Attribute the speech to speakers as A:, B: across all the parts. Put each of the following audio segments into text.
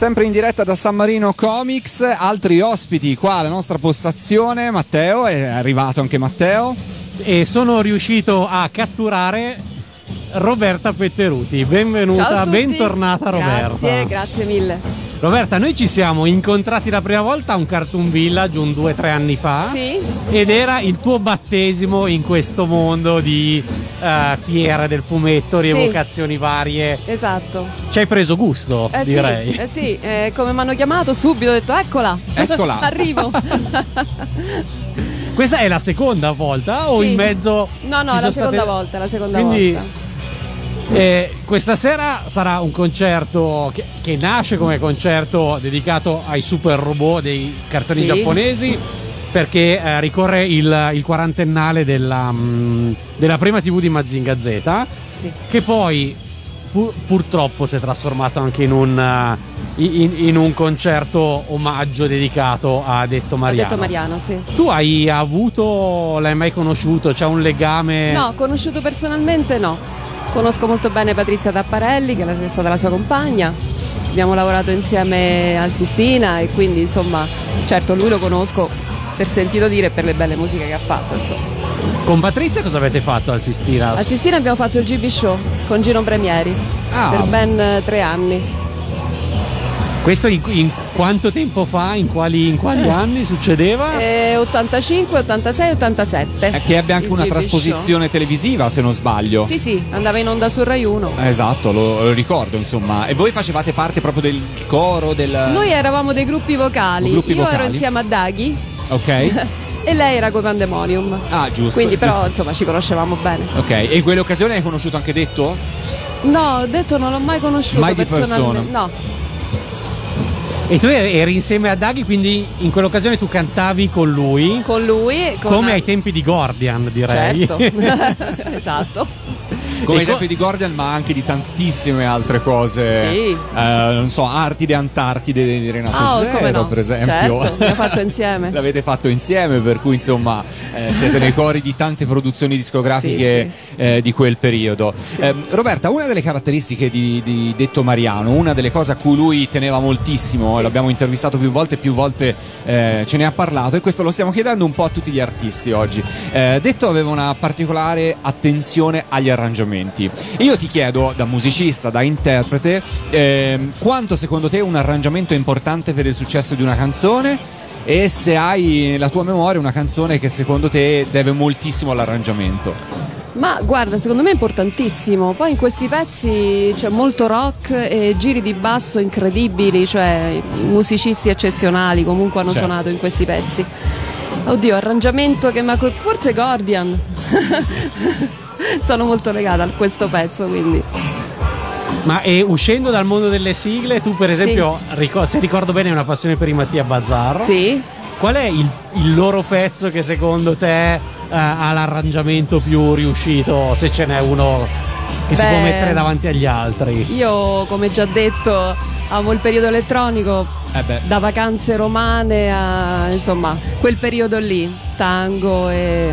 A: Sempre in diretta da San Marino Comics, altri ospiti qua alla nostra postazione. Matteo, è arrivato anche Matteo.
B: E sono riuscito a catturare Roberta Petteruti. Benvenuta, bentornata Roberta.
C: Grazie, grazie mille.
B: Roberta, noi ci siamo incontrati la prima volta a un Cartoon Village un due o tre anni fa.
C: Sì.
B: Ed era il tuo battesimo in questo mondo di uh, fiere del fumetto, rievocazioni
C: sì.
B: varie.
C: Esatto.
B: Ci hai preso gusto,
C: eh
B: direi.
C: Sì, eh sì, eh, come mi hanno chiamato subito ho detto eccola.
A: Eccola.
C: Arrivo.
B: Questa è la seconda volta o
C: sì.
B: in mezzo?
C: No, no, è la seconda
B: state...
C: volta, la seconda
B: Quindi,
C: volta.
B: Eh, questa sera sarà un concerto che, che, nasce come concerto dedicato ai super robot dei cartoni
C: sì.
B: giapponesi perché eh, ricorre il, il quarantennale della, mh, della, prima TV di Mazinga Z
C: sì.
B: che poi pu- purtroppo si è trasformato anche in un, uh, in, in un concerto omaggio dedicato a Detto Mariano.
C: Detto Mariano, sì.
B: Tu hai avuto, l'hai mai conosciuto? C'è un legame?
C: No, conosciuto personalmente no. Conosco molto bene Patrizia Tapparelli, che è stata la sua compagna. Abbiamo lavorato insieme al Sistina e quindi insomma, certo lui lo conosco per sentito dire e per le belle musiche che ha fatto. Insomma.
B: Con Patrizia cosa avete fatto al Sistina?
C: Al Sistina abbiamo fatto il GB Show con Gino Premieri
B: ah.
C: per ben tre anni.
B: Questo in, in, quanto tempo fa? In quali, in quali eh. anni succedeva?
C: Eh, 85, 86, 87.
A: Eh, che abbia anche
C: il
A: una
C: GB
A: trasposizione
C: show.
A: televisiva, se non sbaglio.
C: Sì, sì, andava in onda su Rai 1.
A: Esatto, lo, lo, ricordo, insomma. E voi facevate parte proprio del coro del
C: Noi eravamo dei gruppi vocali.
A: Gruppi
C: Io
A: vocali.
C: ero insieme a Daghi.
A: Ok.
C: e lei era con Pandemonium.
A: Ah, giusto.
C: Quindi però
A: giusto.
C: insomma ci conoscevamo bene.
A: Ok, e in quell'occasione hai conosciuto anche Detto?
C: No, Detto non l'ho mai conosciuto
A: Mai di
C: personalmente.
A: persona?
C: No.
B: E tu eri insieme a Daghi, quindi in quell'occasione tu cantavi con lui?
C: Con lui. Con
B: come ai tempi di Gordian, direi.
C: Certo. esatto.
A: Come
B: co-
A: tempi di Gordian, ma anche di tantissime altre cose.
C: Sì.
A: Eh, non so, Artide Antartide di Renato
C: Ah,
A: Zero,
C: come no.
A: per esempio.
C: Certo, l'abbiamo fatto insieme.
A: L'avete fatto insieme, per cui insomma eh, siete nei cori di tante produzioni discografiche
C: Sì,
A: eh, di quel periodo. Eh, Roberta, una delle caratteristiche di, di Detto Mariano, una delle cose a cui lui teneva moltissimo, l'abbiamo intervistato più volte e più volte eh, ce ne ha parlato e questo lo stiamo chiedendo un po' a tutti gli artisti oggi. Eh, Detto aveva una particolare attenzione agli arrangiamenti. E io ti chiedo, da musicista, da interprete, ehm, quanto secondo te un arrangiamento è importante per il successo di una canzone? E se hai nella tua memoria una canzone che secondo te deve moltissimo all'arrangiamento?
C: Ma guarda, secondo me è importantissimo. Poi in questi pezzi c'è molto rock e giri di basso incredibili, cioè musicisti eccezionali comunque hanno
A: Certo.
C: suonato in questi pezzi. Oddio, arrangiamento che col- forse Gordian. Sono molto legata a questo pezzo, quindi.
B: Ma uscendo dal mondo delle sigle, tu per esempio, ricor- se ricordo bene, hai una passione per i Mattia Bazzar.
C: Sì.
B: Qual è il, il loro pezzo che secondo te eh, ha l'arrangiamento più riuscito? Se ce n'è uno che si
C: Beh.
B: può mettere davanti agli altri.
C: Io, come già detto, amo il periodo elettronico,
A: Eh
C: da vacanze romane a insomma quel periodo lì, tango e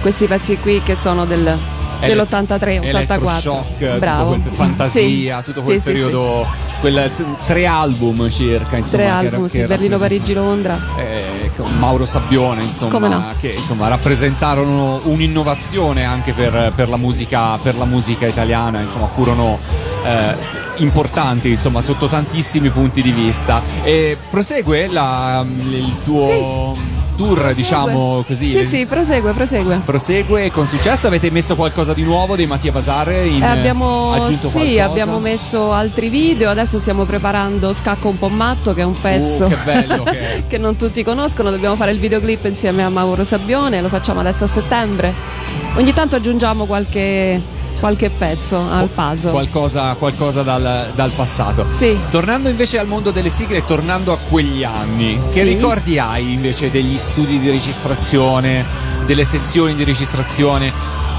C: questi pezzi qui che sono del, dell'83, 84.
A: Electroshock,
C: Bravo.
A: tutto quel fantasia,
C: Sì.
A: tutto quel
C: Sì, sì,
A: periodo, quel t- tre album circa,
C: sì.
A: insomma,
C: Tre
A: che-
C: album, sì, Berlino, Parigi, Londra.
A: eh, Mauro Sabbione, insomma,
C: no?
A: che insomma, rappresentarono un'innovazione anche per, per la musica, per la musica italiana, insomma, furono eh, importanti insomma, sotto tantissimi punti di vista. E prosegue la- il tuo tour, diciamo così?
C: Sì, sì, prosegue, prosegue.
A: Prosegue con successo? Avete messo qualcosa di nuovo dei Mattia Bazar? In,
C: Eh, abbiamo,
A: aggiunto
C: sì,
A: qualcosa?
C: abbiamo messo altri video, adesso stiamo preparando Scacco un po' matto che è un pezzo
A: Uh, che bello che
C: che non tutti conoscono, dobbiamo fare il videoclip insieme a Mauro Sabbione, lo facciamo adesso a settembre. Ogni tanto aggiungiamo qualche, qualche pezzo al puzzle.
A: Qualcosa, qualcosa dal, dal passato.
C: Sì.
A: Tornando invece al mondo delle sigle, tornando a quegli anni, che
C: Sì.
A: ricordi hai invece degli studi di registrazione, delle sessioni di registrazione?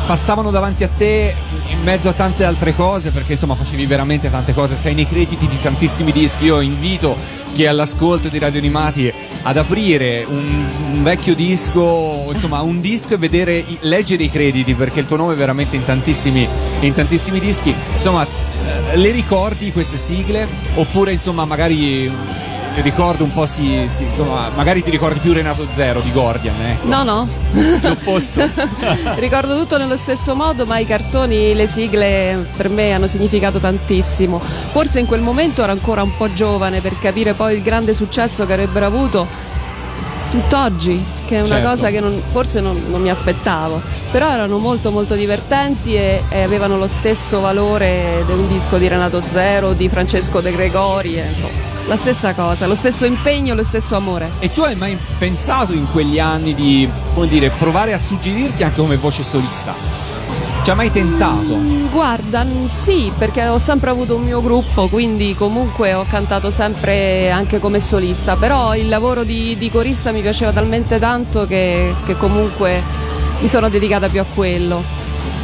A: Passavano davanti a te in mezzo a tante altre cose, perché insomma facevi veramente tante cose, sei nei crediti di tantissimi dischi. Io invito chi è all'ascolto di Radio Animati ad aprire un, un vecchio disco, insomma un disco e vedere, leggere i crediti, perché il tuo nome è veramente in tantissimi, in tantissimi dischi. Insomma, eh, le ricordi queste sigle? Oppure insomma magari ricordo un po' si, si, insomma, magari ti ricordi più Renato Zero di Gordian, eh?
C: No, no.
A: L'opposto.
C: ricordo tutto nello stesso modo, ma i cartoni, le sigle per me hanno significato tantissimo. Forse in quel momento ero ancora un po' giovane per capire poi il grande successo che avrebbero avuto tutt'oggi, che è una certo. cosa che non, forse non, non, mi aspettavo, però erano molto molto divertenti e, e, avevano lo stesso valore di un disco di Renato Zero, di Francesco De Gregori, e, insomma la stessa cosa, lo stesso impegno, lo stesso amore.
A: E tu hai mai pensato in quegli anni di, come dire, provare a suggerirti anche come voce solista? Ci hai mai tentato?
C: Mm, guarda, sì, perché ho sempre avuto un mio gruppo, quindi comunque ho cantato sempre anche come solista, però il lavoro di, di corista mi piaceva talmente tanto che, che comunque mi sono dedicata più a quello.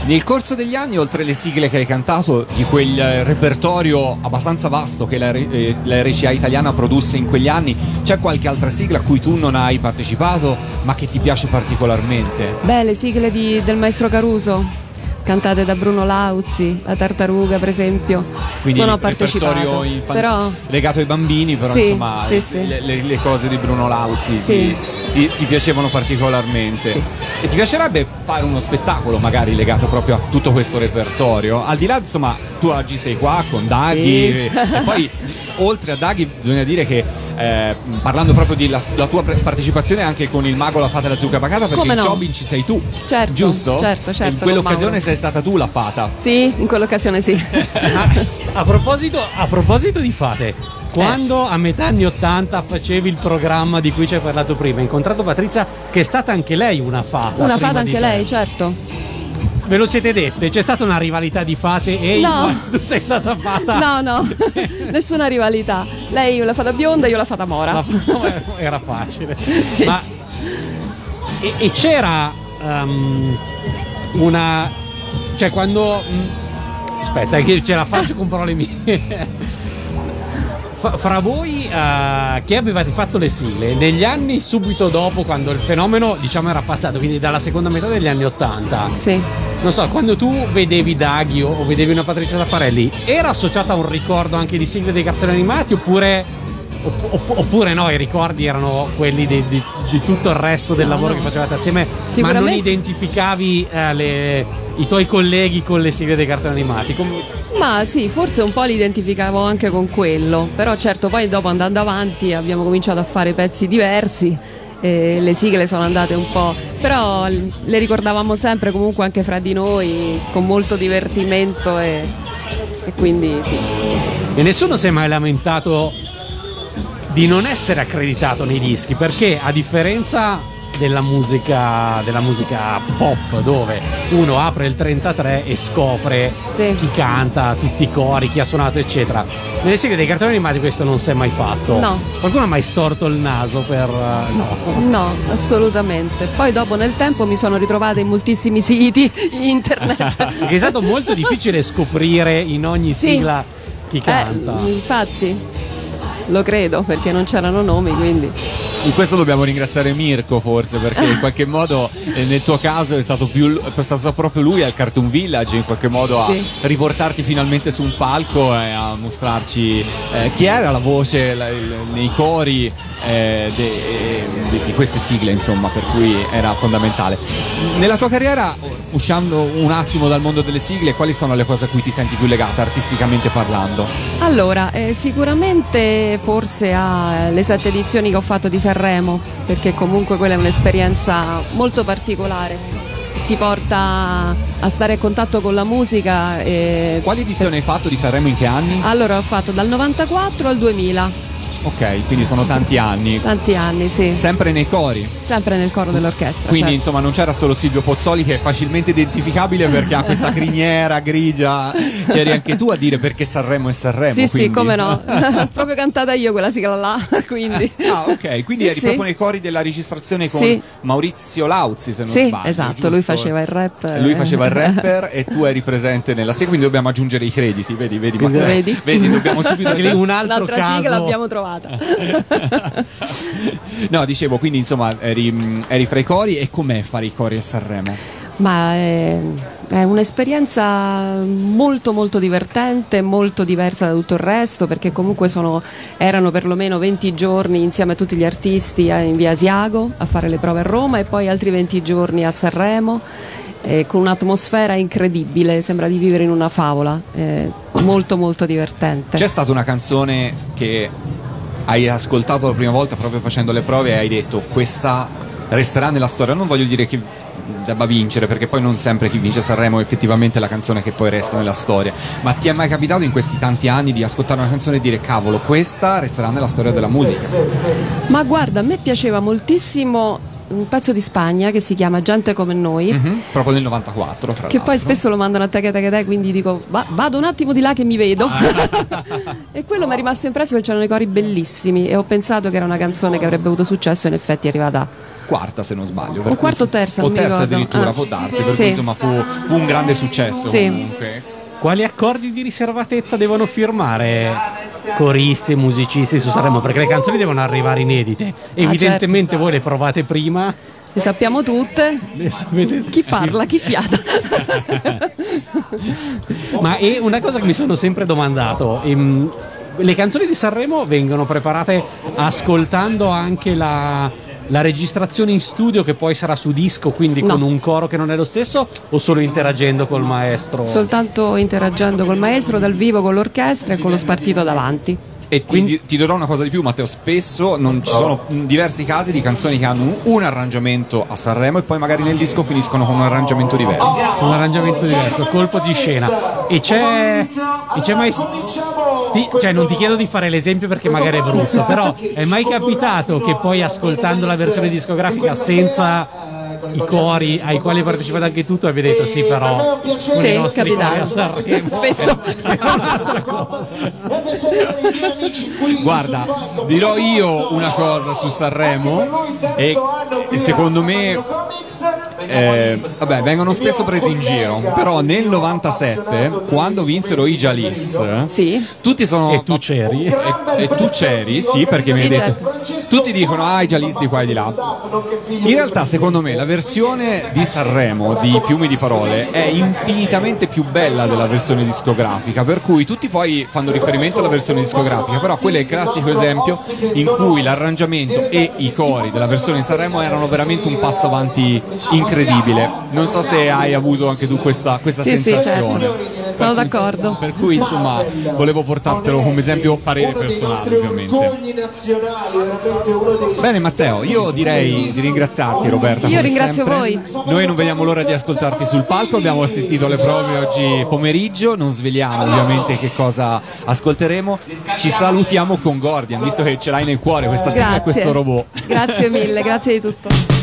A: Nel corso degli anni, oltre le sigle che hai cantato, di quel repertorio abbastanza vasto che la, eh, la RCA italiana produsse in quegli anni, c'è qualche altra sigla a cui tu non hai partecipato, ma che ti piace particolarmente?
C: Beh, le sigle di, del maestro Caruso cantate da Bruno Lauzi, La Tartaruga per esempio.
A: Quindi
C: non ho partecipato,
A: infan-
C: però...
A: legato ai bambini, però
C: sì,
A: insomma
C: sì, sì.
A: Le, le, le, cose di Bruno Lauzi ti, ti, piacevano particolarmente. E ti piacerebbe fare uno spettacolo magari legato proprio a tutto questo repertorio? Al di là, insomma, tu oggi sei qua con Daghi e poi oltre a Daghi bisogna dire che eh, parlando proprio della tua partecipazione anche con il mago La Fata e la Zucca Pacata perché
C: Come
A: no?
C: in
A: Jobin ci sei tu
C: certo,
A: giusto?
C: certo, certo
A: in quell'occasione sei stata tu la fata
C: sì, in quell'occasione sì
B: a, a, proposito, a proposito di fate quando a metà anni 80 facevi il programma di cui ci hai parlato prima, hai incontrato Patrizia che è stata anche lei una fata.
C: Una fata anche lei, certo.
B: Ve lo siete dette? C'è stata una rivalità di fate e
C: no.
B: tu sei stata fata?
C: No, no, nessuna rivalità. Lei l'ha fata bionda, io l'ho fatta mora.
B: Era facile. Sì. Ma, e, e c'era um, una... Cioè quando... Mh, mm, aspetta, che ce la faccio con parole mie fra voi uh, che avevate fatto le sigle? Negli anni subito dopo quando il fenomeno diciamo era passato quindi dalla seconda metà degli anni 80
C: sì.
B: Non so quando tu vedevi Daghi o, o vedevi una Patrizia Tapparelli era associata a un ricordo anche di sigle dei cartoni animati oppure oppure no, i ricordi erano quelli di, di, di tutto il resto del lavoro che facevate assieme, ma non identificavi eh, le, i tuoi colleghi con le sigle dei cartoni animati? Come...
C: Ma sì, forse un po' li identificavo anche con quello, però certo poi dopo andando avanti abbiamo cominciato a fare pezzi diversi. Eh, le sigle sono andate un po', però le ricordavamo sempre comunque anche fra di noi con molto divertimento e, e quindi sì.
B: E nessuno si è mai lamentato di non essere accreditato nei dischi perché a differenza della musica, della musica pop dove uno apre il 33 e scopre sì. chi canta, tutti i cori, chi ha suonato eccetera. Nelle serie dei cartoni animati questo non si è mai fatto.
C: No.
B: Qualcuno ha mai storto il naso per uh, no.
C: No assolutamente. Poi dopo nel tempo mi sono ritrovata in moltissimi siti internet.
B: È stato molto difficile scoprire in ogni sì. sigla chi canta.
C: eh, infatti lo credo perché non c'erano nomi quindi
A: in questo dobbiamo ringraziare Mirko forse perché in qualche modo eh, nel tuo caso è stato, più, è stato proprio lui al Cartoon Village in qualche modo a sì. riportarti finalmente su un palco e a mostrarci eh, chi era la voce la, il, nei cori eh, de, di queste sigle insomma per cui era fondamentale. Nella tua carriera uscendo un attimo dal mondo delle sigle quali sono le cose a cui ti senti più legata artisticamente parlando?
C: Allora eh, sicuramente forse alle sette edizioni che ho fatto di Sanremo perché comunque quella è un'esperienza molto particolare. Ti porta a stare a contatto con la musica
A: e... quali edizioni hai fatto di Sanremo in che anni?
C: allora ho fatto dal 94 al 2000
A: Ok, quindi sono tanti anni.
C: Tanti anni, sì.
A: Sempre nei cori.
C: Sempre nel coro dell'orchestra.
A: Quindi
C: certo.
A: insomma non c'era solo Silvio Pozzoli che è facilmente identificabile perché ha questa criniera grigia. C'eri anche tu a dire perché Sanremo è Sanremo.
C: Sì,
A: quindi.
C: sì, come no. Proprio cantata io quella sigla là, quindi.
A: Ah, ok, quindi
C: Sì,
A: eri
C: sì.
A: proprio nei cori della registrazione con
C: Sì.
A: Maurizio Lauzi, se non
C: Sì,
A: sbaglio.
C: esatto,
A: giusto?
C: lui faceva il rap. eh.
A: Lui faceva il rapper e tu eri presente nella serie, quindi dobbiamo aggiungere i crediti, vedi, vedi,
C: Vedi?
A: vedi, dobbiamo subito
B: un altro
C: L'altra
B: caso.
C: sigla l'abbiamo trovata.
A: No, dicevo, quindi insomma eri, mh, eri fra i cori e com'è fare i cori a Sanremo?
C: Ma è, è un'esperienza molto molto divertente, molto diversa da tutto il resto, perché comunque sono, erano perlomeno 20 giorni insieme a tutti gli artisti eh, in via Asiago a fare le prove a Roma e poi altri 20 giorni a Sanremo. eh, con un'atmosfera incredibile, sembra di vivere in una favola, eh, molto molto divertente.
A: C'è stata una canzone che hai ascoltato la prima volta proprio facendo le prove e hai detto questa resterà nella storia. Non voglio dire che debba vincere perché poi non sempre chi vince Sanremo è effettivamente la canzone che poi resta nella storia ma ti è mai capitato in questi tanti anni di ascoltare una canzone e dire cavolo questa resterà nella storia della musica
C: Ma guarda, a me piaceva moltissimo un pezzo di Spagna che si chiama Gente come noi.
A: Mhm, proprio nel 94 fra
C: Che poi
A: l'altro.
C: spesso lo mandano a te che te che te, quindi dico "Va- vado un attimo di là che mi vedo. e quello mi è rimasto impresso perché c'erano i cori bellissimi e ho pensato che era una canzone che avrebbe avuto successo e in effetti è arrivata.
A: quarta se non sbaglio
C: O quarta o terza,
A: o terza addirittura
C: Ah.
A: può darsi per
C: Sì.
A: cui insomma fu, fu un grande successo
C: Sì.
A: comunque
B: Quali accordi di riservatezza devono firmare coristi musicisti su Sanremo? Perché le canzoni devono arrivare inedite. Evidentemente
C: certo.
B: voi le provate prima.
C: Le sappiamo tutte.
B: le sapete-
C: Chi parla, chi fiata.
B: Ma è una cosa che mi sono sempre domandato. ehm, le canzoni di Sanremo vengono preparate ascoltando anche la, la registrazione in studio che poi sarà su disco, quindi
C: No.
B: con un coro che non è lo stesso, o solo interagendo col maestro?
C: Soltanto interagendo col maestro dal vivo, con l'orchestra e con lo spartito davanti.
A: E ti, ti dirò una cosa di più, Matteo. Spesso non ci sono diversi casi di canzoni che hanno un, un arrangiamento a Sanremo e poi magari nel disco finiscono con un arrangiamento diverso.
B: un arrangiamento diverso, colpo di scena. E c'è. E c'è mai. Ti- cioè, non ti chiedo di fare l'esempio perché magari è brutto, però è mai capitato che poi ascoltando la versione discografica senza i cori ai quali partecipate anche tu, tu abbia detto sì, però con
C: Sì,
B: i nostri cori
C: capitato.
B: a Sanremo
C: Spesso.
B: è un'altra cosa.
A: Guarda, dirò io una cosa su Sanremo e, e secondo me eh, vabbè, vengono spesso presi in giro, però nel 97 quando vinsero i Jalis
C: Sì.
A: tutti sono
B: E tu c'eri?
A: e, e tu c'eri, sì, perché mi hai detto tutti dicono ah i Jalis di qua e di là. In realtà secondo me la versione di Sanremo di Fiumi di Parole è infinitamente più bella della versione discografica, per cui tutti poi fanno riferimento alla versione discografica, però quello è il classico esempio in cui l'arrangiamento e i cori della versione di Sanremo erano veramente un passo avanti incredibile. Non so se hai avuto anche tu questa, questa
C: Sì, sì,
A: sensazione.
C: certo. Sono d'accordo.
A: Per cui insomma volevo portartelo come esempio parere personale ovviamente. Bene Matteo, io direi di ringraziarti Roberta.
C: Io ringrazio
A: sempre.
C: voi.
A: Noi non vediamo l'ora di ascoltarti sul palco, abbiamo assistito alle prove oggi pomeriggio, non sveliamo ovviamente che cosa ascolteremo. Ci salutiamo con Gordian, visto che ce l'hai nel cuore questa
C: Grazie.
A: questo robot.
C: Grazie mille, grazie di tutto.